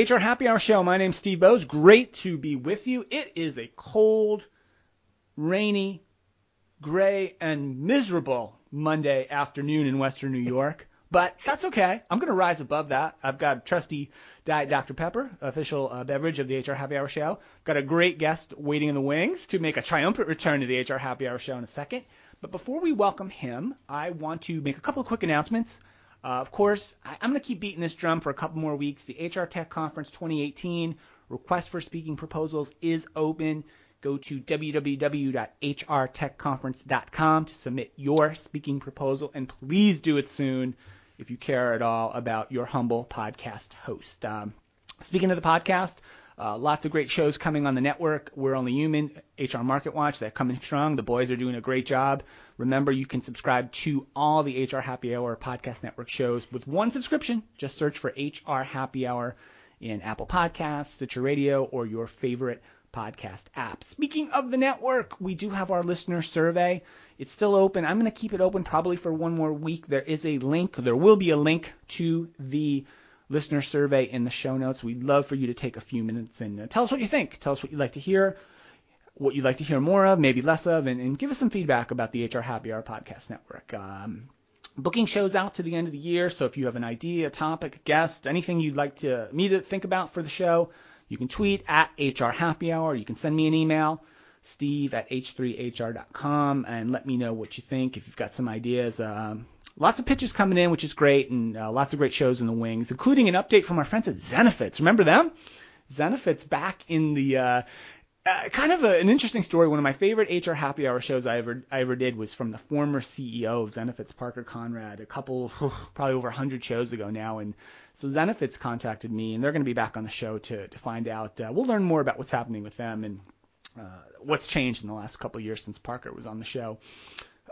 HR Happy Hour Show. My name's Steve Boese. Great to be with you. It is a cold, rainy, gray, and miserable Monday afternoon in Western New York. But that's okay. I'm going to rise above that. I've got trusty Diet Dr. Pepper, official uh, beverage of the HR Happy Hour Show. Got a great guest waiting in the wings to make a triumphant return to the HR Happy Hour Show in a second. But before we welcome him, I want to make a couple of quick announcements. Uh, of course, I, I'm going to keep beating this drum for a couple more weeks. The HR Tech Conference 2018 request for speaking proposals is open. Go to www.hrtechconference.com to submit your speaking proposal, and please do it soon if you care at all about your humble podcast host. Um, speaking of the podcast, uh, lots of great shows coming on the network. We're Only Human, HR Market Watch, they're coming strong. The boys are doing a great job. Remember, you can subscribe to all the HR Happy Hour podcast network shows with one subscription. Just search for HR Happy Hour in Apple Podcasts, Stitcher Radio, or your favorite podcast app. Speaking of the network, we do have our listener survey. It's still open. I'm going to keep it open probably for one more week. There is a link, there will be a link to the listener survey in the show notes. We'd love for you to take a few minutes and uh, tell us what you think. Tell us what you'd like to hear, what you'd like to hear more of, maybe less of, and, and give us some feedback about the HR Happy Hour Podcast Network. Um, booking shows out to the end of the year, so if you have an idea, a topic, a guest, anything you'd like to me to think about for the show, you can tweet at HR Happy Hour. You can send me an email, steve at h3hr.com, and let me know what you think. If you've got some ideas, um, lots of pitches coming in, which is great, and uh, lots of great shows in the wings, including an update from our friends at Zenefits. Remember them? Zenefits back in the uh, uh, kind of a, an interesting story. One of my favorite HR happy hour shows I ever I ever did was from the former CEO of Zenefits, Parker Conrad, a couple probably over 100 shows ago now, and so Zenefits contacted me, and they're going to be back on the show to to find out. Uh, we'll learn more about what's happening with them and uh, what's changed in the last couple years since Parker was on the show.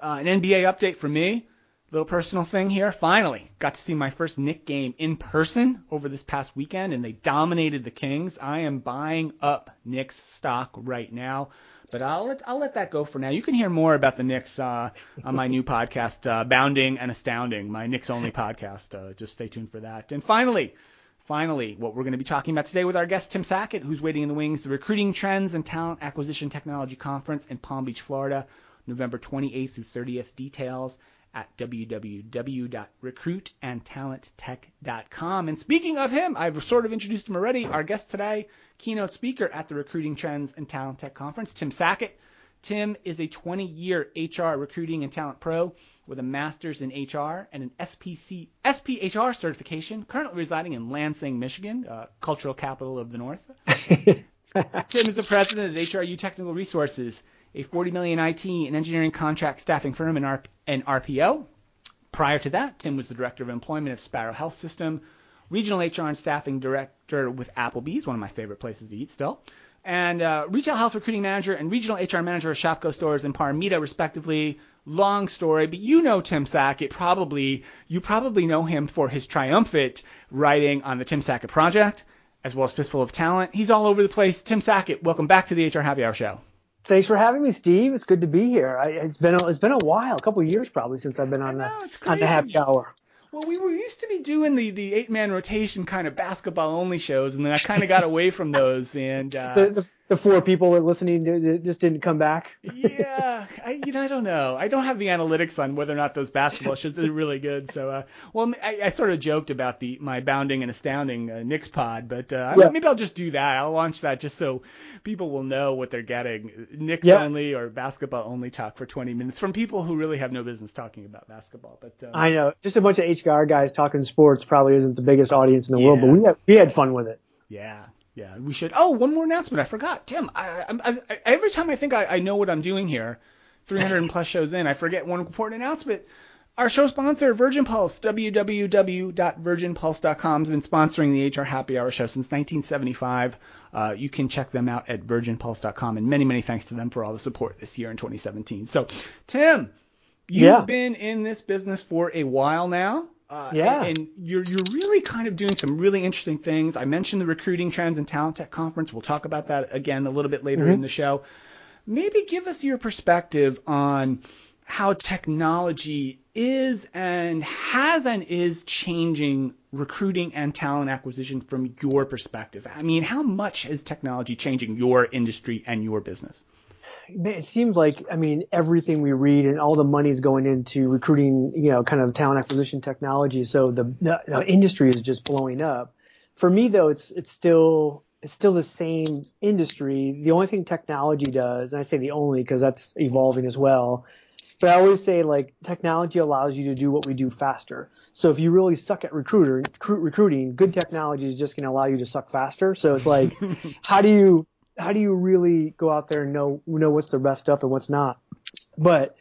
Uh, an NBA update for me little personal thing here. Finally, got to see my first Knick game in person over this past weekend, and they dominated the Kings. I am buying up Knicks stock right now, but I'll let I'll let that go for now. You can hear more about the Knicks uh, on my new podcast, uh, Bounding and Astounding, my Knicks only podcast. Uh, just stay tuned for that. And finally. Finally, what we're going to be talking about today with our guest Tim Sackett, who's waiting in the wings, the Recruiting Trends and Talent Acquisition Technology Conference in Palm Beach, Florida, November 28th through 30th. Details at www.recruitandtalenttech.com. And speaking of him, I've sort of introduced him already. Our guest today, keynote speaker at the Recruiting Trends and Talent Tech Conference, Tim Sackett. Tim is a 20 year HR recruiting and talent pro with a master's in HR and an SPC, SPHR certification, currently residing in Lansing, Michigan, uh, cultural capital of the North. Tim is the president of HRU Technical Resources a 40 million IT and engineering contract staffing firm and, R- and RPO. Prior to that, Tim was the director of employment of Sparrow Health System, regional HR and staffing director with Applebee's, one of my favorite places to eat still, and uh, retail health recruiting manager and regional HR manager of Shopko stores in Pamida, respectively. Long story, but you know Tim Sackett. Probably you probably know him for his triumphant writing on the Tim Sackett Project, as well as Fistful of Talent. He's all over the place. Tim Sackett, welcome back to the HR Happy Hour Show. Thanks for having me, Steve. It's good to be here. I, it's been a, it's been a while, a couple of years probably since I've been on know, the on the happy hour. Well, we were used to be doing the, the eight man rotation kind of basketball only shows, and then I kind of got away from those. And uh, the, the, the four people that listening just didn't come back. yeah, I, you know, I don't know. I don't have the analytics on whether or not those basketball shows are really good. So, uh, well, I, I sort of joked about the my bounding and astounding uh, Knicks pod, but uh, yeah. maybe I'll just do that. I'll launch that just so people will know what they're getting. Knicks yeah. only or basketball only talk for 20 minutes from people who really have no business talking about basketball. But uh, I know, just a bunch of HR guys talking sports probably isn't the biggest audience in the yeah. world, but we had, we had fun with it. Yeah, Yeah, we should. Oh, one more announcement. I forgot. Tim, I, I, I, every time I think I, I know what I'm doing here, 300 plus shows in, I forget one important announcement. Our show sponsor, Virgin Pulse, www.virginpulse.com, has been sponsoring the HR Happy Hour show since 1975. Uh, you can check them out at virginpulse.com, and many, many thanks to them for all the support this year in 2017. So, Tim, you've Yeah. been in this business for a while now. Uh, Yeah. And, and you're you're really kind of doing some really interesting things. I mentioned the recruiting trends and talent tech conference. We'll talk about that again a little bit later Mm-hmm. in the show. Maybe give us your perspective on how technology is and has and is changing recruiting and talent acquisition from your perspective. I mean, how much is technology changing your industry and your business? It seems like I mean everything we read and all the money's going into recruiting, you know, kind of talent acquisition technology. So the, the, the industry is just blowing up. For me though, it's it's still it's still the same industry. The only thing technology does, and I say the only because that's evolving as well. But I always say like technology allows you to do what we do faster. So if you really suck at recruiter recruit, recruiting, good technology is just going to allow you to suck faster. So it's like, how do you how do you really go out there and know know what's the best stuff and what's not? But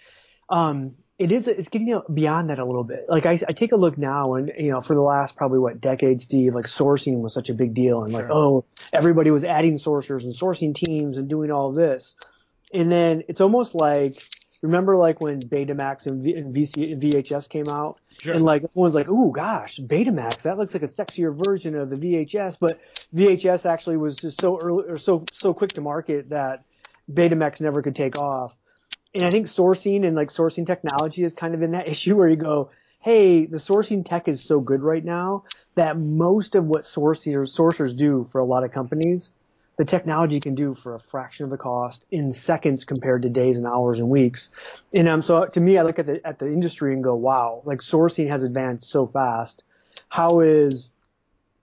um, it is it's getting beyond that a little bit. Like I, I take a look now, and you know, for the last probably what decades, Steve, like sourcing was such a big deal, and like oh, everybody was adding sourcers and sourcing teams and doing all this, and then it's almost like remember like when Betamax and, v, and VC and VHS came out, Sure. and like everyone's like, "Ooh, gosh, Betamax, that looks like a sexier version of the VHS." But VHS actually was just so early or so so quick to market that Betamax never could take off. And I think sourcing and like sourcing technology is kind of in that issue where you go, "Hey, the sourcing tech is so good right now that most of what sourcers sourcers do for a lot of companies, the technology can do for a fraction of the cost in seconds compared to days and hours and weeks." And um, so to me, I look at the at the industry and go, "Wow, like sourcing has advanced so fast. How is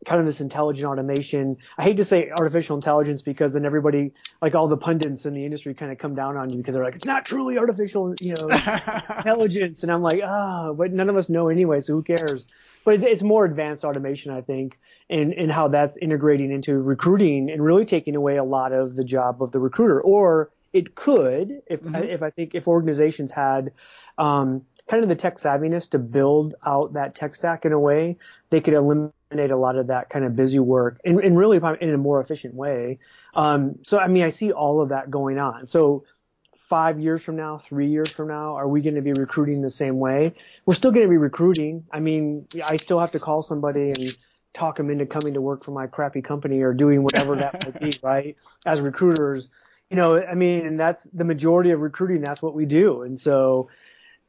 kind of this intelligent automation. I hate to say artificial intelligence because then everybody, like all the pundits in the industry, kind of come down on you because they're like, it's not truly artificial, you know, intelligence. And I'm like, ah, but none of us know anyway, so who cares? But it's, it's more advanced automation, I think, and and how that's integrating into recruiting and really taking away a lot of the job of the recruiter. Or it could, if if I think if organizations had. Um, kind of the tech savviness to build out that tech stack in a way, they could eliminate a lot of that kind of busy work and, and really in a more efficient way. Um, so, I mean, I see all of that going on. So five years from now, three years from now, are we going to be recruiting the same way? We're still going to be recruiting. I mean, I still have to call somebody and talk them into coming to work for my crappy company or doing whatever that might be, right? As recruiters, you know, I mean, and that's the majority of recruiting. That's what we do. And so,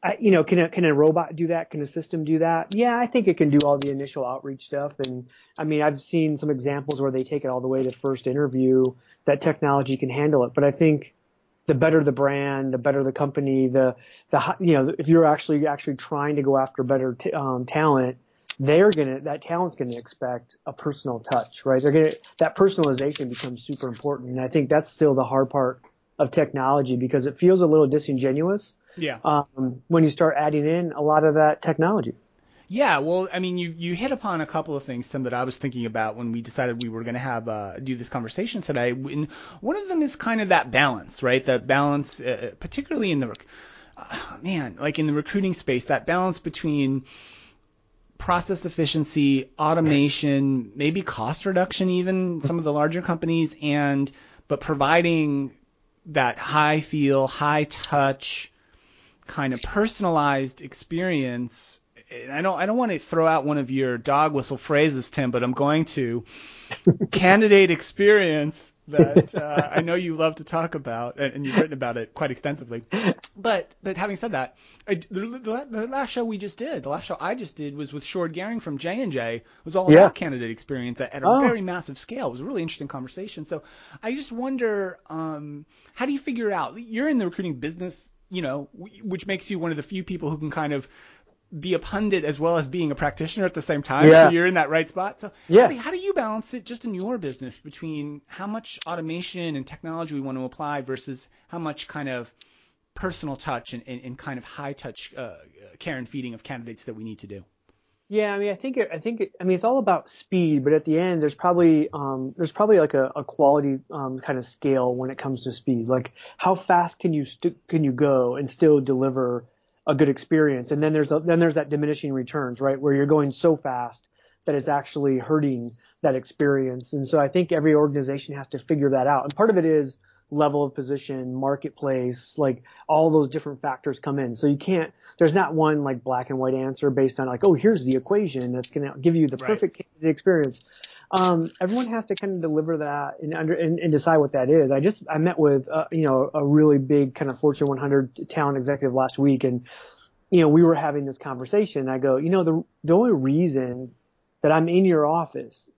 I, you know, can a, can a robot do that? Can a system do that? Yeah, I think it can do all the initial outreach stuff. And I mean, I've seen some examples where they take it all the way to first interview. That technology can handle it. But I think the better the brand, the better the company, the the you know, if you're actually actually trying to go after better t- um, talent, they're gonna that talent's gonna expect a personal touch, right? They're gonna that personalization becomes super important. And I think that's still the hard part of technology because it feels a little disingenuous yeah. um, when you start adding in a lot of that technology. Yeah, well, I mean, you you hit upon a couple of things, Tim, that I was thinking about when we decided we were going to have uh, do this conversation today. And one of them is kind of that balance, right? That balance, uh, particularly in the rec- uh, man, like in the recruiting space, that balance between process efficiency, automation, maybe cost reduction, even some of the larger companies, and but providing that high feel, high touch, kind of personalized experience. I don't I don't want to throw out one of your dog whistle phrases, Tim, but I'm going to. Candidate experience that uh, I know you love to talk about, and, and you've written about it quite extensively. But but having said that, I, the, the, the last show we just did, the last show I just did was with Sjoerd Gehring from J and J. Was all Yeah. about candidate experience at, at a Oh. very massive scale. It was a really interesting conversation. So I just wonder, um, how do you figure out? You're in the recruiting business, you know, which makes you one of the few people who can kind of be a pundit as well as being a practitioner at the same time. Yeah. So you're in that right spot. So Yeah. how, do, you balance it just in your business between how much automation and technology we want to apply versus how much kind of personal touch and, and, and kind of high touch uh, care and feeding of candidates that we need to do? Yeah, I mean, I think it, I think it, I mean it's all about speed, but at the end there's probably um, there's probably like a, a quality um, kind of scale when it comes to speed. Like how fast can you st- can you go and still deliver a good experience? And then there's a, then there's that diminishing returns, right, where you're going so fast that it's actually hurting that experience. And so I think every organization has to figure that out. And part of it is level of position, marketplace, like all those different factors come in. So you can't, there's not one like black and white answer based on like, oh, here's the equation that's going to give you the perfect right. experience. Um, everyone has to kind of deliver that and under, and, and decide what that is. I just, I met with, uh, you know, a really big kind of Fortune 100 talent executive last week and, you know, we were having this conversation. I go, you know, the, the only reason that I'm in your office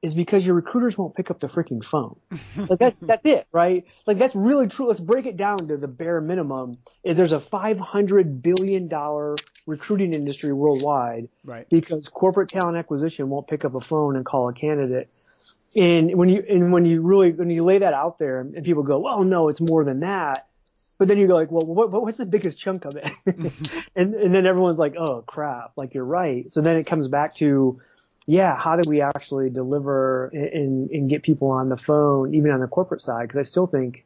is because your recruiters won't pick up the freaking phone. like that, that's it, right? Like that's really true. Let's break it down to the bare minimum is there's a 500 billion dollar recruiting industry worldwide. Right. Because corporate talent acquisition won't pick up a phone and call a candidate. And when you, and when you really, when you lay that out there and people go, well, no, it's more than that. But then you go like, well, what, what's the biggest chunk of it? and, and then everyone's like, oh crap, like you're right. So then it comes back to, yeah, how do we actually deliver and, and get people on the phone, even on the corporate side? Because I still think,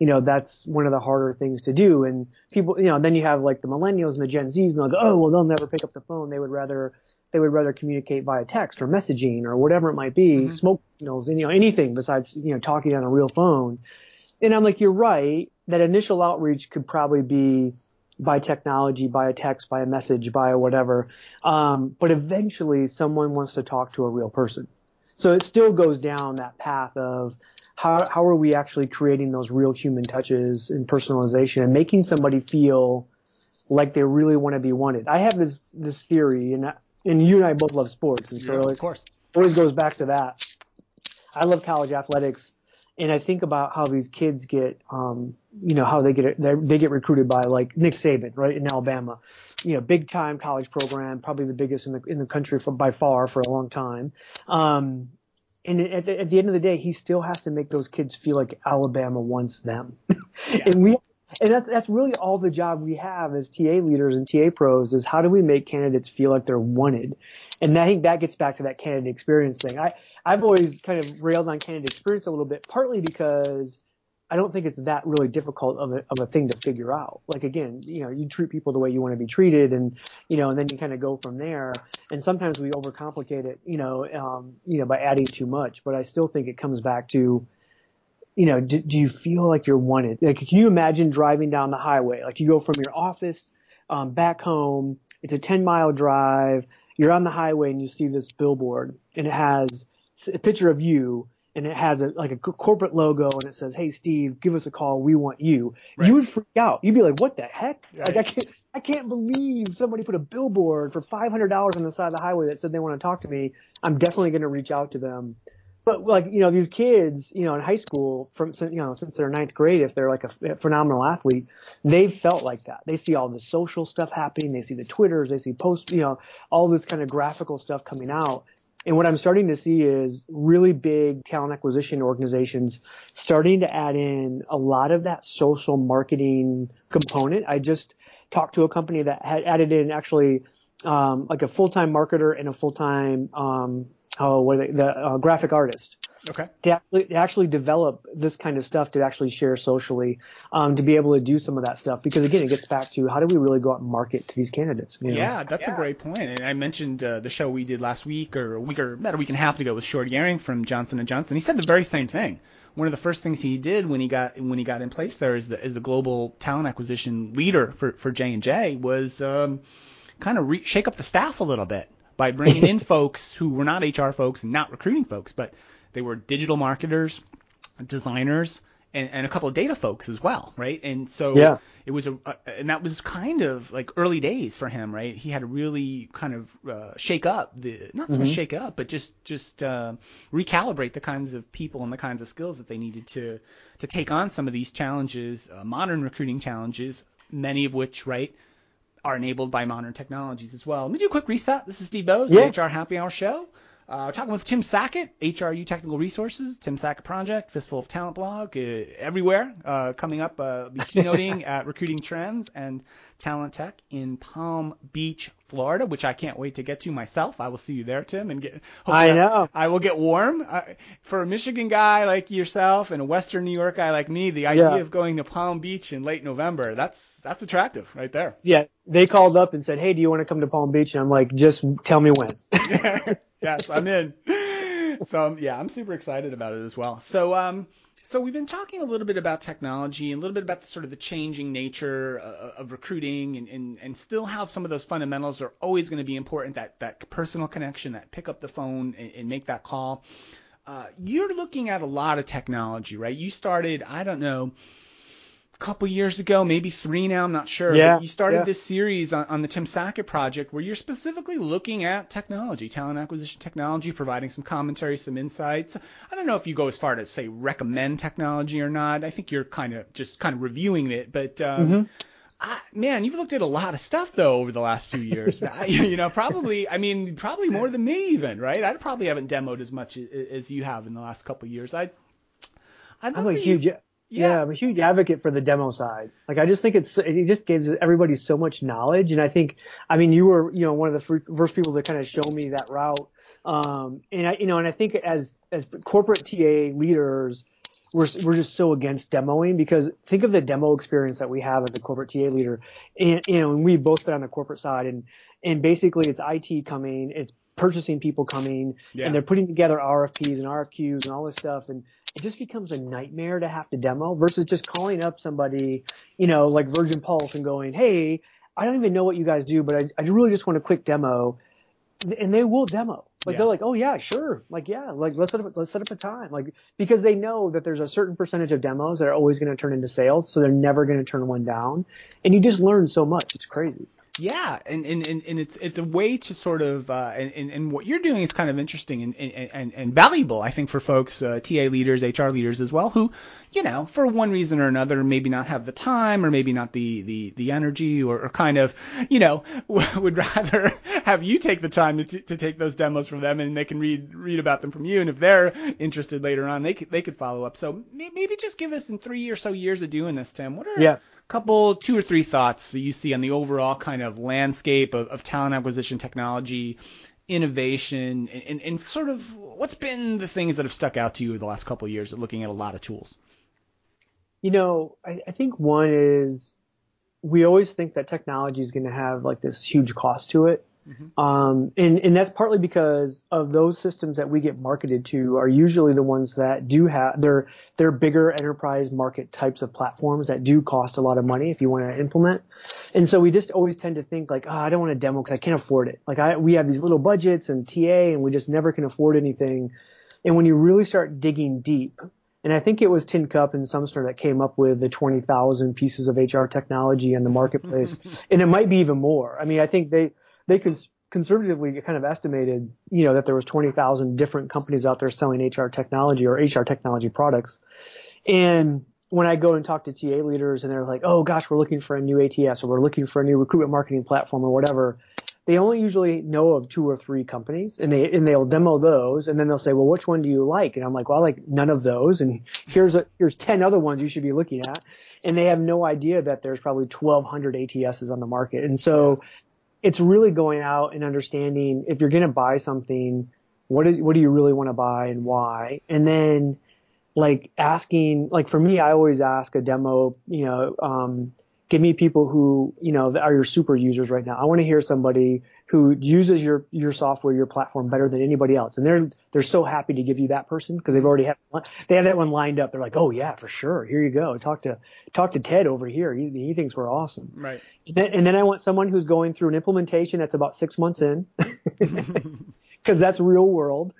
you know, that's one of the harder things to do. And people, you know, then you have like the millennials and the Gen Zs, and they'll go, oh, well, they'll never pick up the phone. They would rather they would rather communicate via text or messaging or whatever it might be, mm-hmm. smoke signals, you know, anything besides, you know, talking on a real phone. And I'm like, you're right. That initial outreach could probably be by technology, by a text, by a message, by a whatever. Um, but eventually someone wants to talk to a real person. So it still goes down that path of how, how are we actually creating those real human touches and personalization and making somebody feel like they really want to be wanted. I have this, this theory and, and you and I both love sports. And so yeah, of course. always goes back to that. I love college athletics and I think about how these kids get, um, you know, how they get they get recruited by like Nick Saban, right, in Alabama, you know, big time college program, probably the biggest in the in the country for, by far for a long time. Um, and at the, at the end of the day, he still has to make those kids feel like Alabama wants them, yeah. and we and that's that's really all the job we have as TA leaders and TA pros is how do we make candidates feel like they're wanted, and I think that gets back to that candidate experience thing. I I've always kind of railed on candidate experience a little bit, partly because I don't think it's that really difficult of a of a thing to figure out. Like again, you know, you treat people the way you want to be treated, and you know, and then you kind of go from there. And sometimes we overcomplicate it, you know, um, you know, by adding too much. But I still think it comes back to you know, do, do, you feel like you're wanted? Like, can you imagine driving down the highway? Like, you go from your office um, back home. It's a 10 mile drive. You're on the highway and you see this billboard, and it has a picture of you, and it has a like a corporate logo, and it says, "Hey, Steve, give us a call. We want you." Right. You would freak out. You'd be like, "What the heck? Right. Like, I can't, I can't believe somebody put a billboard for $500 on the side of the highway that said they want to talk to me. I'm definitely going to reach out to them." but like you know these kids you know in high school from you know since they're ninth grade if they're like a phenomenal athlete they've felt like that they see all the social stuff happening they see the twitters they see posts you know all this kind of graphical stuff coming out and what i'm starting to see is really big talent acquisition organizations starting to add in a lot of that social marketing component i just talked to a company that had added in actually um, like a full-time marketer and a full-time um, oh, the uh, graphic artist. Okay. To actually, to actually develop this kind of stuff to actually share socially, um, to be able to do some of that stuff. Because again, it gets back to how do we really go out and market to these candidates? You know? Yeah, that's yeah. a great point. And I mentioned uh, the show we did last week or a week or about a week and a half ago with Sjoerd Gehring from Johnson and Johnson. He said the very same thing. One of the first things he did when he got when he got in place there as the as the global talent acquisition leader for for J and J was um, kind of re- shake up the staff a little bit by bringing in folks who were not HR folks and not recruiting folks, but they were digital marketers, designers, and, and a couple of data folks as well, right? And so yeah. it was a, a, and that was kind of like early days for him, right? He had to really kind of uh, shake up the, not so mm-hmm. much shake up, but just just uh, recalibrate the kinds of people and the kinds of skills that they needed to to take on some of these challenges, uh, modern recruiting challenges, many of which, right? are enabled by modern technologies as well. Let me do a quick reset. This is Steve Boese, yeah. the HR Happy Hour Show. Uh, we're talking with Tim Sackett, HRU Technical Resources, Tim Sackett Project, Fistful of Talent blog, uh, everywhere. Uh, coming up, uh, be keynoting at Recruiting Trends and Talent Tech in Palm Beach, Florida, which I can't wait to get to myself. I will see you there, Tim, and get. I know. I will get warm. Uh, for a Michigan guy like yourself and a Western New York guy like me, the idea yeah. of going to Palm Beach in late November, that's that's attractive right there. Yeah, they called up and said, "Hey, do you want to come to Palm Beach?" And I'm like, "Just tell me when." yes, I'm in. So yeah, I'm super excited about it as well. So um, so we've been talking a little bit about technology and a little bit about the, sort of the changing nature uh, of recruiting and, and, and still how some of those fundamentals are always going to be important, that, that personal connection, that pick up the phone and, and make that call. Uh, you're looking at a lot of technology, right? You started, I don't know, couple years ago, maybe three now, I'm not sure. Yeah, but you started yeah. this series on, on the Tim Sackett project where you're specifically looking at technology, talent acquisition technology, providing some commentary, some insights. I don't know if you go as far to say recommend technology or not. I think you're kind of just kind of reviewing it, but um, mm-hmm. I, man, you've looked at a lot of stuff though over the last few years. you know, probably, I mean, probably more than me even, right? I probably haven't demoed as much as, as you have in the last couple years. I, I'm a huge. Yeah. yeah. I'm a huge advocate for the demo side. Like, I just think it's, it just gives everybody so much knowledge. And I think, I mean, you were, you know, one of the first people to kind of show me that route. Um, and I, you know, and I think as, as corporate TA leaders, we're, we're just so against demoing because think of the demo experience that we have as a corporate TA leader. And, you know, and we've both been on the corporate side and, and basically it's IT coming, it's purchasing people coming yeah. and they're putting together RFPs and RFQs and all this stuff. And, it just becomes a nightmare to have to demo versus just calling up somebody, you know, like Virgin Pulse and going, Hey, I don't even know what you guys do, but I, I really just want a quick demo. And they will demo. Like yeah. they're like, oh yeah, sure. Like yeah, like let's set up let's set up a time. Like because they know that there's a certain percentage of demos that are always going to turn into sales, so they're never going to turn one down. And you just learn so much. It's crazy. Yeah, and, and, and, and it's it's a way to sort of uh, and, and what you're doing is kind of interesting and, and, and valuable, I think, for folks, uh, TA leaders, HR leaders as well, who, you know, for one reason or another, maybe not have the time or maybe not the the, the energy or, or kind of, you know, would rather have you take the time to, to take those demos from them and they can read read about them from you, and if they're interested later on, they could they could follow up. So maybe just give us in three or so years of doing this, Tim. What are yeah couple, two or three thoughts that you see on the overall kind of landscape of, of talent acquisition technology, innovation, and, and, and, sort of what's been the things that have stuck out to you the last couple of years of looking at a lot of tools? You know, I, I think one is we always think that technology is going to have like this huge cost to it. Mm-hmm. Um, and, and that's partly because of those systems that we get marketed to are usually the ones that do have, they're, they're bigger enterprise market types of platforms that do cost a lot of money if you want to implement. And so we just always tend to think like, oh, I don't want to demo because I can't afford it. Like I, we have these little budgets and TA and we just never can afford anything. And when you really start digging deep, and I think it was Tincup and Sumser that came up with the 20,000 pieces of HR technology in the marketplace. and it might be even more. I mean, I think they, they cons- conservatively kind of estimated, you know, that there was 20,000 different companies out there selling HR technology or HR technology products. And when I go and talk to TA leaders and they're like, oh gosh, we're looking for a new ATS or we're looking for a new recruitment marketing platform or whatever, they only usually know of two or three companies and they and they'll demo those and then they'll say, well, which one do you like? And I'm like, well, I like none of those and here's a, here's 10 other ones you should be looking at. And they have no idea that there's probably 1200 ATSs on the market. And so it's really going out and understanding if you're going to buy something, what do, what do you really want to buy and why? And then like asking, like for me, I always ask a demo, you know, um, give me people who, you know, are your super users right now. I want to hear somebody who uses your, your software, your platform better than anybody else. And they're, they're so happy to give you that person because they've already had, they have that one lined up. They're like, oh yeah, for sure. Here you go. Talk to, talk to Ted over here. He, he thinks we're awesome. Right. And then, and then I want someone who's going through an implementation that's about six months in. Cause that's real world.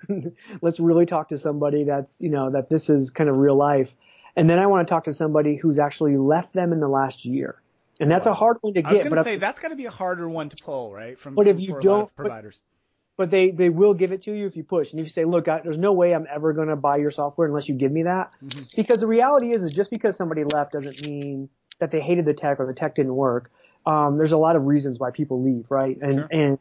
Let's really talk to somebody that's, you know, that this is kind of real life. And then I want to talk to somebody who's actually left them in the last year and that's a hard one to get. I was going to say that's got to be a harder one to pull, right? From but if you don't, providers. But, but, they they will give it to you if you push, and if you say, look, I, there's no way I'm ever going to buy your software unless you give me that, mm-hmm. because the reality is, is just because somebody left doesn't mean that they hated the tech or the tech didn't work. Um, there's a lot of reasons why people leave, right? And sure. and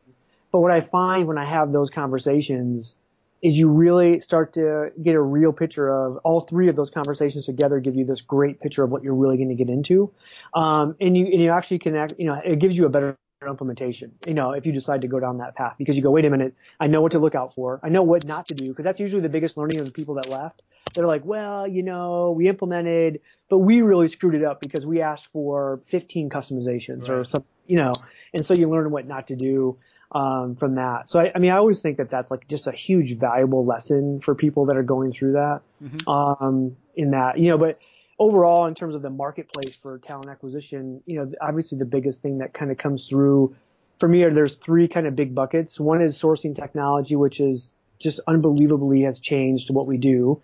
but what I find when I have those conversations is you really start to get a real picture of all three of those conversations together give you this great picture of what you're really going to get into. Um, and you, and you actually connect, you know, it gives you a better implementation, you know, if you decide to go down that path because you go, wait a minute, I know what to look out for. I know what not to do because that's usually the biggest learning of the people that left. They're like, well, you know, we implemented, but we really screwed it up because we asked for 15 customizations right. or some, you know, and so you learn what not to do um, from that. So I, I, mean, I always think that that's like just a huge valuable lesson for people that are going through that. Mm-hmm. Um, in that, you know, but overall, in terms of the marketplace for talent acquisition, you know, obviously the biggest thing that kind of comes through for me are there's three kind of big buckets. One is sourcing technology, which is just unbelievably has changed what we do.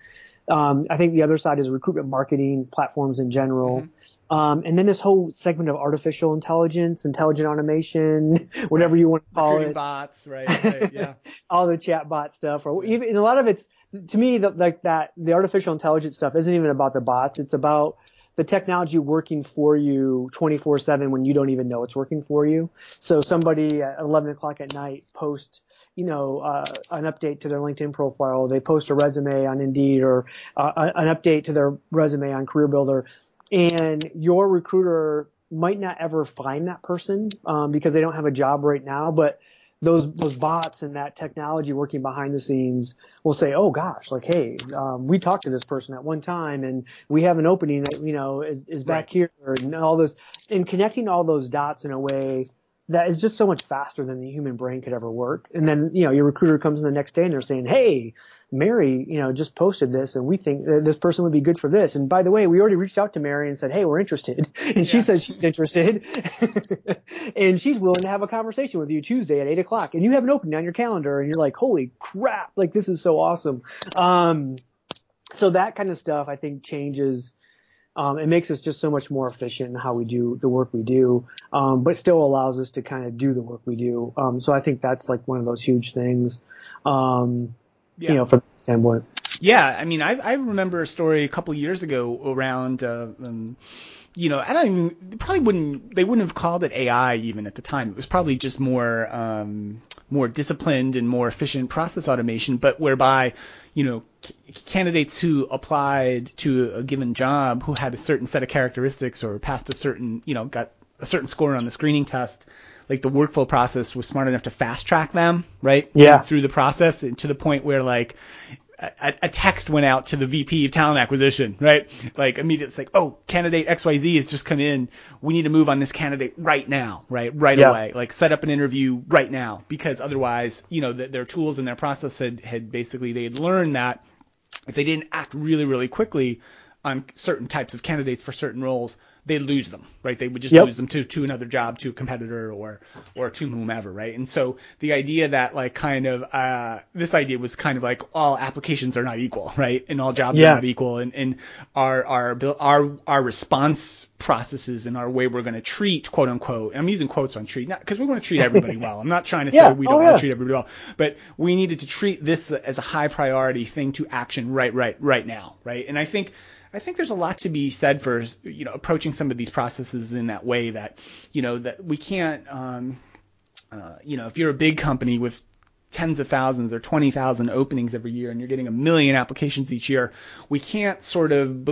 Um, I think the other side is recruitment marketing platforms in general. Mm-hmm. Um, and then this whole segment of artificial intelligence, intelligent automation, whatever you want to call Recruiting it. bots, right? right yeah. All the chat bot stuff, or even a lot of it's to me the, like that. The artificial intelligence stuff isn't even about the bots. It's about the technology working for you 24/7 when you don't even know it's working for you. So somebody at 11 o'clock at night posts you know, uh, an update to their LinkedIn profile. They post a resume on Indeed or uh, an update to their resume on CareerBuilder and your recruiter might not ever find that person um, because they don't have a job right now, but those those bots and that technology working behind the scenes will say, "Oh gosh, like hey, um, we talked to this person at one time, and we have an opening that you know is, is back right. here," and all those, and connecting all those dots in a way that is just so much faster than the human brain could ever work. And then, you know, your recruiter comes in the next day and they're saying, Hey, Mary, you know, just posted this and we think this person would be good for this. And by the way, we already reached out to Mary and said, Hey, we're interested. And yeah. she says she's interested and she's willing to have a conversation with you Tuesday at eight o'clock and you have an opening on your calendar and you're like, holy crap. Like this is so awesome. Um, so that kind of stuff I think changes um, it makes us just so much more efficient in how we do the work we do, um, but still allows us to kind of do the work we do. Um, so I think that's like one of those huge things, um, yeah. you know, from that standpoint. Yeah, I mean, I, I remember a story a couple years ago around, uh, um, you know, I don't even probably wouldn't they wouldn't have called it AI even at the time. It was probably just more um, more disciplined and more efficient process automation, but whereby you know c- candidates who applied to a given job who had a certain set of characteristics or passed a certain you know got a certain score on the screening test like the workflow process was smart enough to fast track them, right? Yeah. Through the process and to the point where like a, a, text went out to the VP of talent acquisition, right? Like immediately it's like, oh, candidate XYZ has just come in. We need to move on this candidate right now, right? Right yeah. away. Like set up an interview right now because otherwise, you know, the, their tools and their process had, had basically, they had learned that if they didn't act really, really quickly on certain types of candidates for certain roles, they lose them, right? They would just yep. lose them to, to another job, to a competitor or, or to whomever, right? And so the idea that like kind of, uh, this idea was kind of like all applications are not equal, right? And all jobs yeah. are not equal and, and our, our, our, our response processes and our way we're going to treat quote unquote, I'm using quotes on treat, not because we want to treat everybody well. I'm not trying to say yeah. we don't oh, want to treat everybody well, but we needed to treat this as a high priority thing to action right, right, right now, right? And I think, I think there's a lot to be said for you know approaching some of these processes in that way that you know that we can't um, uh, you know if you're a big company with tens of thousands or 20,000 openings every year and you're getting a million applications each year, we can't sort of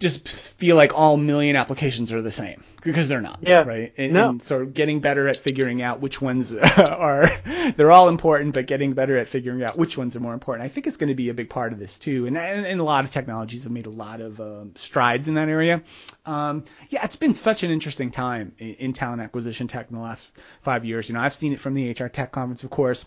just feel like all million applications are the same because they're not. Yeah. Right. And, no. and so getting better at figuring out which ones are, they're all important, but getting better at figuring out which ones are more important. I think it's going to be a big part of this too. And, and, and a lot of technologies have made a lot of um, strides in that area. Um, yeah, it's been such an interesting time in, in talent acquisition tech in the last five years. You know, I've seen it from the HR Tech Conference, of course.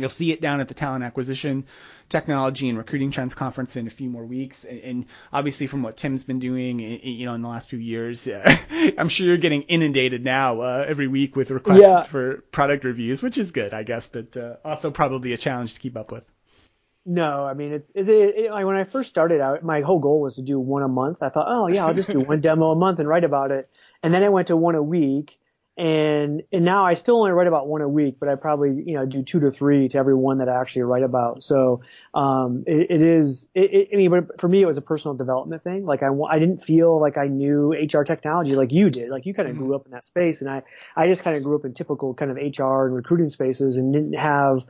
You'll see it down at the talent acquisition technology and recruiting trends conference in a few more weeks. And, obviously, from what Tim's been doing, you know, in the last few years, uh, I'm sure you're getting inundated now uh, every week with requests yeah. for product reviews, which is good, I guess, but uh, also probably a challenge to keep up with. No, I mean it's, it's it, it, like when I first started out, my whole goal was to do one a month. I thought, oh yeah, I'll just do one demo a month and write about it. And then I went to one a week, and and now I still only write about one a week, but I probably you know do two to three to every one that I actually write about. So um, it, it is. It, it, I mean, but for me, it was a personal development thing. Like I I didn't feel like I knew HR technology like you did. Like you kind of mm-hmm. grew up in that space, and I I just kind of grew up in typical kind of HR and recruiting spaces, and didn't have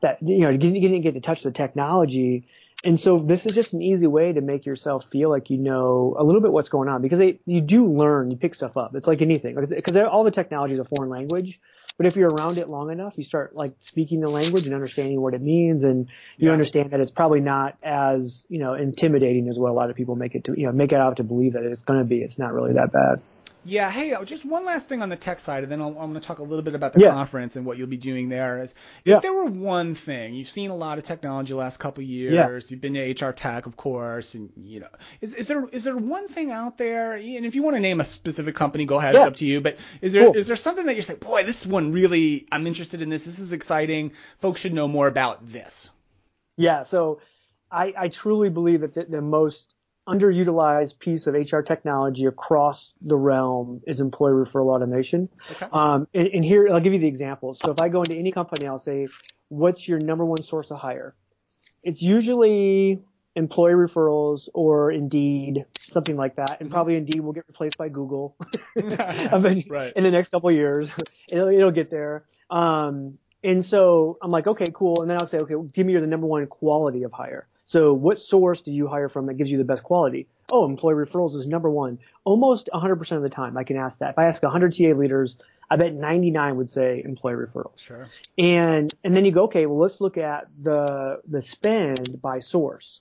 that you know didn't, didn't get to touch the technology. And so this is just an easy way to make yourself feel like you know a little bit what's going on because they, you do learn, you pick stuff up. It's like anything because all the technology is a foreign language. But if you're around it long enough, you start like speaking the language and understanding what it means, and you yeah. understand that it's probably not as you know intimidating as what a lot of people make it to you know make it out to believe that it's going to be. It's not really that bad. Yeah. Hey, uh, just one last thing on the tech side, and then i am going to talk a little bit about the yeah. conference and what you'll be doing there. If yeah. there were one thing, you've seen a lot of technology the last couple years. Yeah. You've been to HR Tech, of course, and you know, is, is there is there one thing out there? And if you want to name a specific company, go ahead. It's up to you. But is there cool. is there something that you're saying, boy, this one really, I'm interested in this. This is exciting. Folks should know more about this. Yeah. So I, I truly believe that the, the most underutilized piece of HR technology across the realm is employee referral automation. Okay. Um, and, and, here, I'll give you the example. So if I go into any company, I'll say, what's your number one source of hire? It's usually employee referrals or Indeed, something like that. And mm-hmm. probably Indeed will get replaced by Google right. in the next couple of years. It'll, it'll get there. Um, and so I'm like, okay, cool. And then I'll say, okay, give me your the number one quality of hire. So what source do you hire from that gives you the best quality? Oh, employee referrals is number one. Almost 100% of the time I can ask that. If I ask 100 TA leaders, I bet 99 would say employee referrals. Sure. And, and then you go, okay, well, let's look at the, the spend by source.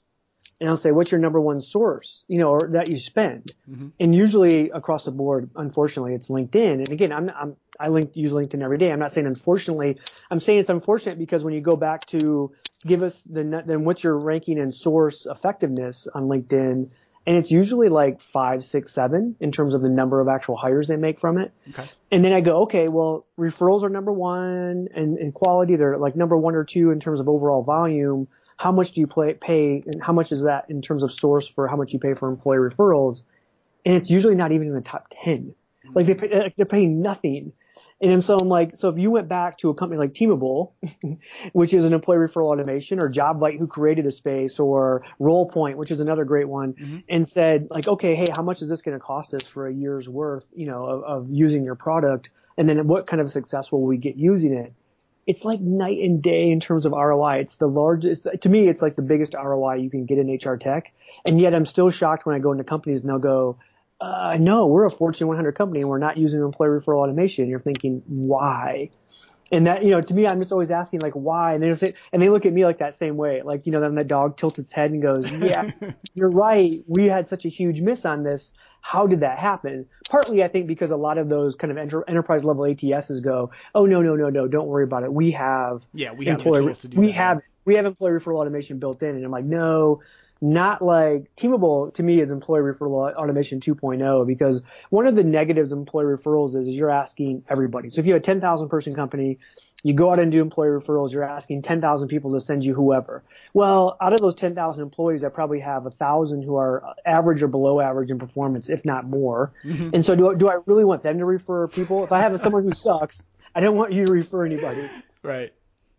And I'll say, what's your number one source, you know, or that you spend? Mm-hmm. And usually across the board, unfortunately, it's LinkedIn. And again, I'm, I'm, I link, use LinkedIn every day. I'm not saying unfortunately, I'm saying it's unfortunate because when you go back to give us the then what's your ranking and source effectiveness on LinkedIn, and it's usually like five, six, seven in terms of the number of actual hires they make from it. Okay. And then I go, okay, well, referrals are number one, and, and quality they're like number one or two in terms of overall volume. How much do you play, pay, and how much is that in terms of source for how much you pay for employee referrals? And it's usually not even in the top 10. Like they pay, they're paying nothing. And so I'm like, so if you went back to a company like Teamable, which is an employee referral automation, or JobVite, who created the space, or RolePoint, which is another great one, mm-hmm. and said like, okay, hey, how much is this going to cost us for a year's worth, you know, of, of using your product, and then what kind of success will we get using it? It's like night and day in terms of ROI. It's the largest, to me, it's like the biggest ROI you can get in HR tech. And yet I'm still shocked when I go into companies and they'll go, uh, no, we're a Fortune 100 company and we're not using employee referral automation. And you're thinking, why? And that, you know, to me, I'm just always asking like, why? And they say, and they look at me like that same way. Like, you know, then the dog tilts its head and goes, yeah, you're right. We had such a huge miss on this. How did that happen? Partly, I think, because a lot of those kind of enter, enterprise level ATSs go, oh, no, no, no, no, don't worry about it. We have, yeah, we have employee, we that. have, we have employee referral automation built in. And I'm like, no, not like Teamable to me is employee referral automation 2.0 because one of the negatives of employee referrals is, is you're asking everybody. So if you have a 10,000 person company, you go out and do employee referrals, you're asking 10,000 people to send you whoever. Well, out of those 10,000 employees, I probably have a thousand who are average or below average in performance, if not more. Mm-hmm. And so do, do I really want them to refer people? If I have someone who sucks, I don't want you to refer anybody. Right.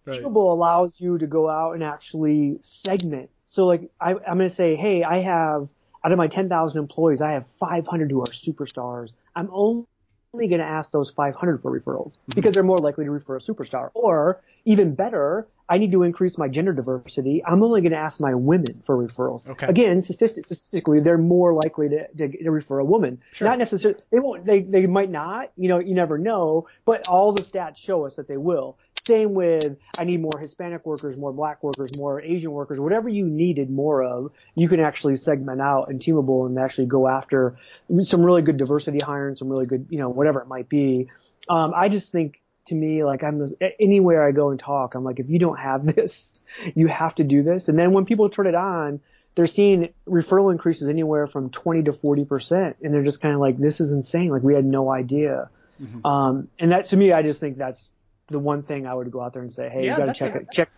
Right. Teamable allows you to go out and actually segment so like I, I'm going to say, hey, I have out of my 10,000 employees, I have 500 who are superstars. I'm only going to ask those 500 for referrals mm-hmm. because they're more likely to refer a superstar. Or even better, I need to increase my gender diversity. I'm only going to ask my women for referrals. Okay. Again, statistically, they're more likely to, to, to refer a woman. Sure. Not necessarily, they won't, they, they might not, you know, you never know, but all the stats show us that they will. Same with I need more Hispanic workers, more black workers, more Asian workers, whatever you needed more of, you can actually segment out and Teamable and actually go after some really good diversity hiring, some really good, you know, whatever it might be. Um, I just think to me, like I'm anywhere I go and talk, I'm like, if you don't have this, you have to do this. And then when people turn it on, they're seeing referral increases anywhere from 20 to 40 percent, and they're just kind of like, this is insane. Like we had no idea. Mm-hmm. Um, and that to me, I just think that's the one thing I would go out there and say, hey, yeah, you got to check it, check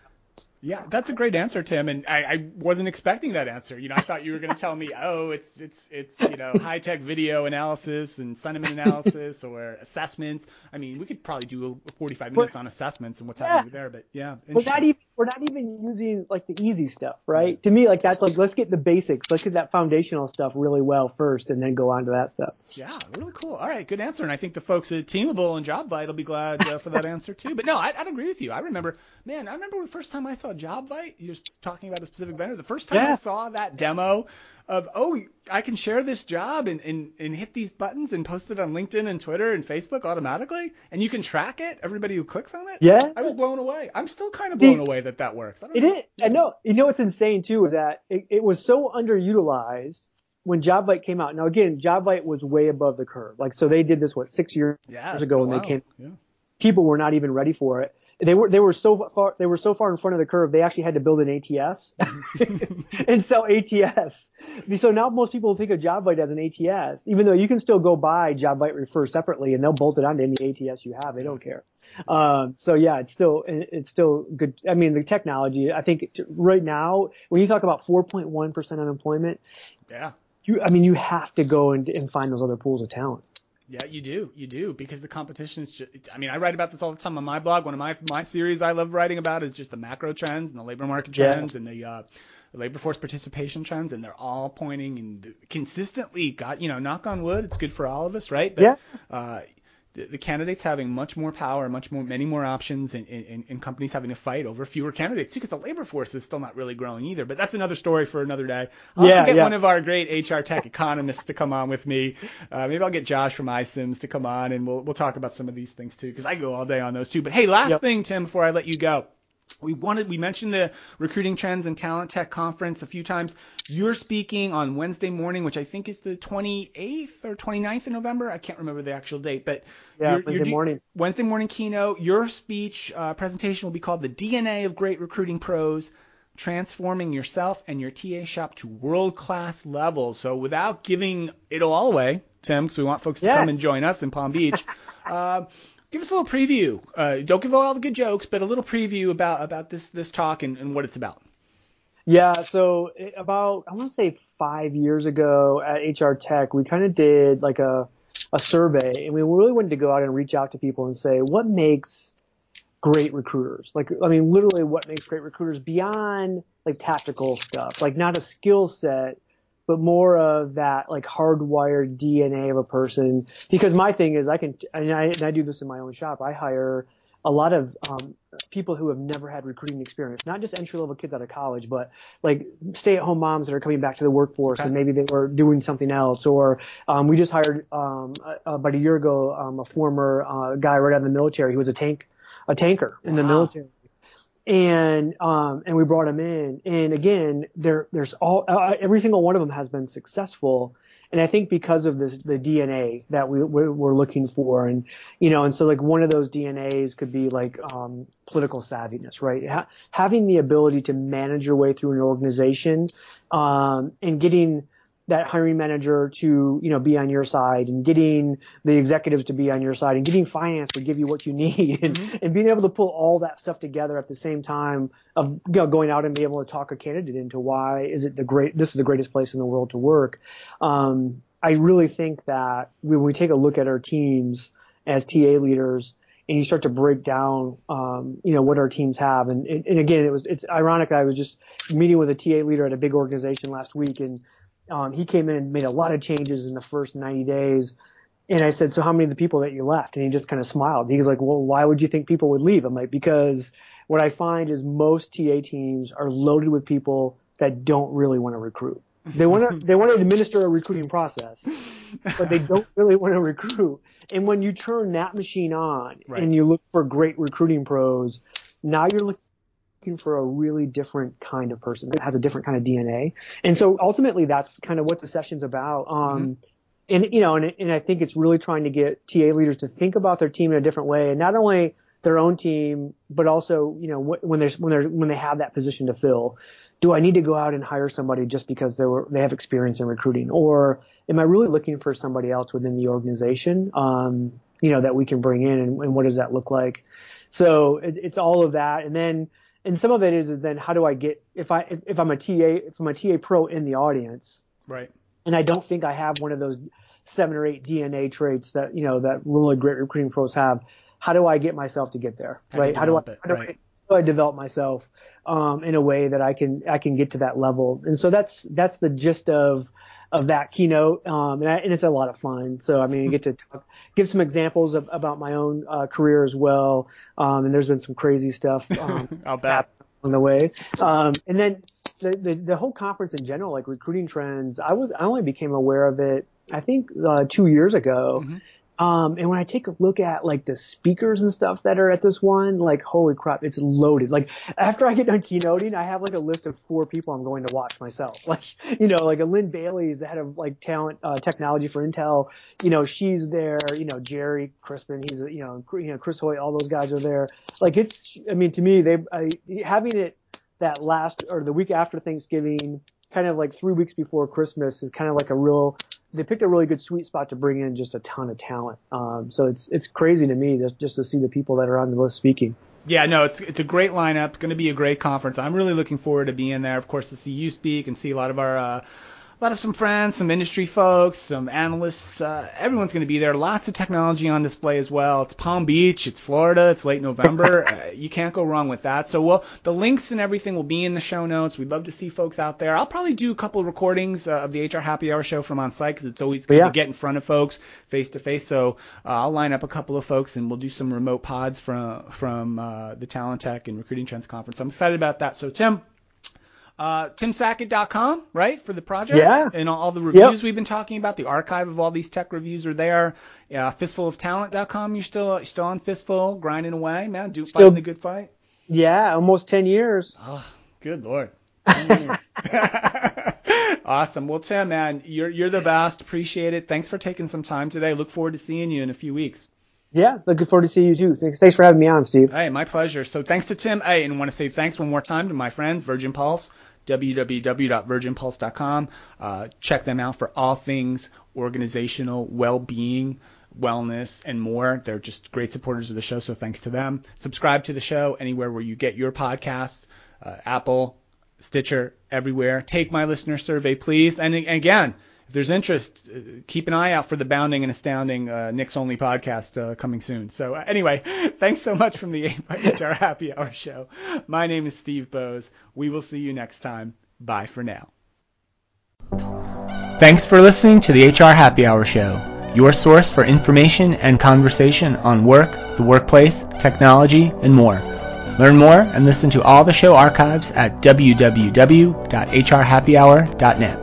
yeah, that's a great answer, Tim, and I, I wasn't expecting that answer. You know, I thought you were going to tell me, oh, it's it's it's you know high tech video analysis and sentiment analysis or assessments. I mean, we could probably do 45 minutes on assessments and what's yeah, happening there, but yeah. We're not even we're not even using like the easy stuff, right? To me, like that's like let's get the basics, let's get that foundational stuff really well first, and then go on to that stuff. Yeah, really cool. All right, good answer, and I think the folks at Teamable and JobVite will be glad uh, for that answer too. But no, I, I'd agree with you. I remember, man, I remember the first time I saw saw JobVite? You're talking about a specific vendor. The first time yeah. I saw that demo of, oh, I can share this job and, and, and hit these buttons and post it on LinkedIn and Twitter and Facebook automatically, and you can track it, everybody who clicks on it. Yeah. I was blown away. I'm still kind of blown away that that works. It know. is. I know. You know what's insane too is that it, it was so underutilized when JobVite came out. Now again, JobVite was way above the curve. Like so, they did this what six years yeah, ago when wow. they came. Yeah people were not even ready for it. They were they were so far they were so far in front of the curve. They actually had to build an ATS and sell ATS. So now most people think of JobVite as an ATS, even though you can still go buy JobVite Refer separately and they'll bolt it onto any ATS you have. They don't care. Um, so yeah, it's still it's still good. I mean, the technology. I think right now when you talk about 4.1 percent unemployment, yeah, you I mean you have to go and, and find those other pools of talent. Yeah, you do. You do because the competition is just. I mean, I write about this all the time on my blog. One of my my series I love writing about is just the macro trends and the labor market trends yeah. and the, uh, the labor force participation trends, and they're all pointing and consistently got you know, knock on wood, it's good for all of us, right? But, yeah. Uh, the, the candidates having much more power, much more, many more options, and, and, and companies having to fight over fewer candidates too, because the labor force is still not really growing either. But that's another story for another day. I'll yeah, get yeah. one of our great HR tech economists to come on with me. Uh, maybe I'll get Josh from iCIMS to come on, and we'll we'll talk about some of these things too, because I go all day on those too. But hey, last yep. thing, Tim, before I let you go we wanted we mentioned the recruiting trends and talent tech conference a few times. You're speaking on wednesday morning which i think is the 28th or 29th of november. I can't remember the actual date but yeah, you're, wednesday you're, morning. Wednesday morning keynote. Your speech uh, presentation will be called the dna of great recruiting pros transforming yourself and your ta shop to world class levels. So without giving it all away tim because we want folks to yeah. come and join us in palm beach uh, give us a little preview. Uh, don't give all the good jokes, but a little preview about about this this talk and, and what it's about. Yeah, so about I want to say five years ago at HR Tech, we kind of did like a a survey, and we really wanted to go out and reach out to people and say what makes great recruiters. Like, I mean, literally, what makes great recruiters beyond like tactical stuff, like not a skill set, but more of that like hardwired DNA of a person. Because my thing is, I can, and I, and I do this in my own shop. I hire a lot of um, people who have never had recruiting experience, not just entry level kids out of college, but like stay at home moms that are coming back to the workforce okay. and maybe they were doing something else. Or um, we just hired um, about a year ago um, a former uh, guy right out of the military. He was a tank, a tanker in wow. the military and um and we brought them in. And again there there's all uh, every single one of them has been successful. And I think because of this the DNA that we we're, we're looking for. And you know and so like one of those DNAs could be like um political savviness right? Ha- having the ability to manage your way through an organization um and getting that hiring manager to, you know, be on your side and getting the executives to be on your side and getting finance to give you what you need and, mm-hmm. and being able to pull all that stuff together at the same time of you know, going out and be able to talk a candidate into why is it the great, this is the greatest place in the world to work. Um, I really think that when we take a look at our teams as TA leaders, and you start to break down, um, you know, what our teams have. And, and, again, it was, it's ironic. I was just meeting with a TA leader at a big organization last week and um, he came in and made a lot of changes in the first 90 days. And I said, so how many of the people that you left? And he just kind of smiled. He was like, well, why would you think people would leave? I'm like, because what I find is most TA teams are loaded with people that don't really want to recruit. They want to, they want to administer a recruiting process, but they don't really want to recruit. And when you turn that machine on right. and you look for great recruiting pros, now you're looking looking for a really different kind of person that has a different kind of DNA. And so ultimately that's kind of what the session's about. Um, mm-hmm. and, you know, and, and I think it's really trying to get TA leaders to think about their team in a different way and not only their own team, but also, you know, when there's, when they're, when they have that position to fill, do I need to go out and hire somebody just because they were, they have experience in recruiting or am I really looking for somebody else within the organization? Um, you know, that we can bring in and, and what does that look like? So it, it's all of that. And then, and some of it is, is then how do I get if I if, if I'm a TA if I'm a TA pro in the audience, right? And I don't think I have one of those seven or eight DNA traits that you know that really great recruiting pros have. How do I get myself to get there, how right? How do I, how do, right. I how do I develop myself um, in a way that I can I can get to that level? And so that's that's the gist of of that keynote, um, and, I, and, it's a lot of fun. So I mean, you get to talk, give some examples of, about my own uh, career as well. Um, and there's been some crazy stuff. Um, on the way. Um, and then the, the, the whole conference in general, like recruiting trends, I was I only became aware of it I think uh, two years ago. Mm-hmm. Um, and when I take a look at like the speakers and stuff that are at this one, like holy crap, it's loaded. Like after I get done keynoting, I have like a list of four people I'm going to watch myself. Like, you know, like a Lynn Bailey is the head of like talent, uh, technology for Intel. You know, she's there. You know, Gerry Crispin, he's, you know, you know, Chris Hoyt, all those guys are there. Like it's, I mean, to me, they, I, having it that last or the week after Thanksgiving, kind of like three weeks before Christmas is kind of like a real they picked a really good sweet spot to bring in just a ton of talent. Um, so it's it's crazy to me just just to see the people that are on the list speaking. Yeah, no, it's it's a great lineup. Going to be a great conference. I'm really looking forward to being there. Of course, to see you speak and see a lot of our uh, lot of some friends, some industry folks, some analysts. Uh, everyone's going to be there. Lots of technology on display as well. It's Palm Beach. It's Florida. It's late November. uh, you can't go wrong with that. So we'll, the links and everything will be in the show notes. We'd love to see folks out there. I'll probably do a couple of recordings uh, of the HR Happy Hour show from on site because it's always good yeah. to get in front of folks face to face. So uh, I'll line up a couple of folks and we'll do some remote pods from from uh, the Talent Tech and Recruiting Trends Conference. So I'm excited about that. So Tim uh, timsackett.com, right, for the project. Yeah. And all the reviews yep. we've been talking about. The archive of all these tech reviews are there. Yeah, fistfuloftalent.com. You're still you're still on Fistful, grinding away, man. Do still, fighting the good fight. Yeah, almost ten years. Oh, good lord. awesome. Well, Tim, man, you're you're the best. Appreciate it. Thanks for taking some time today. Look forward to seeing you in a few weeks. Yeah, looking forward to seeing you too. Thanks, thanks for having me on, Steve. Hey, my pleasure. So thanks to Tim. Hey, and want to say thanks one more time to my friends, Virgin Pulse, www.virginpulse.com. Uh, check them out for all things organizational well-being, wellness, and more. They're just great supporters of the show, so thanks to them. Subscribe to the show anywhere where you get your podcasts, uh, Apple, Stitcher, everywhere. Take my listener survey, please. And, and again, there's interest, uh, keep an eye out for the Bounding and Astounding uh, Knicks Only podcast uh, coming soon. So uh, anyway, thanks so much from the HR Happy Hour show. My name is Steve Boese. We will see you next time. Bye for now. Thanks for listening to the HR Happy Hour show, your source for information and conversation on work, the workplace, technology, and more. Learn more and listen to all the show archives at www.hrhappyhour.net.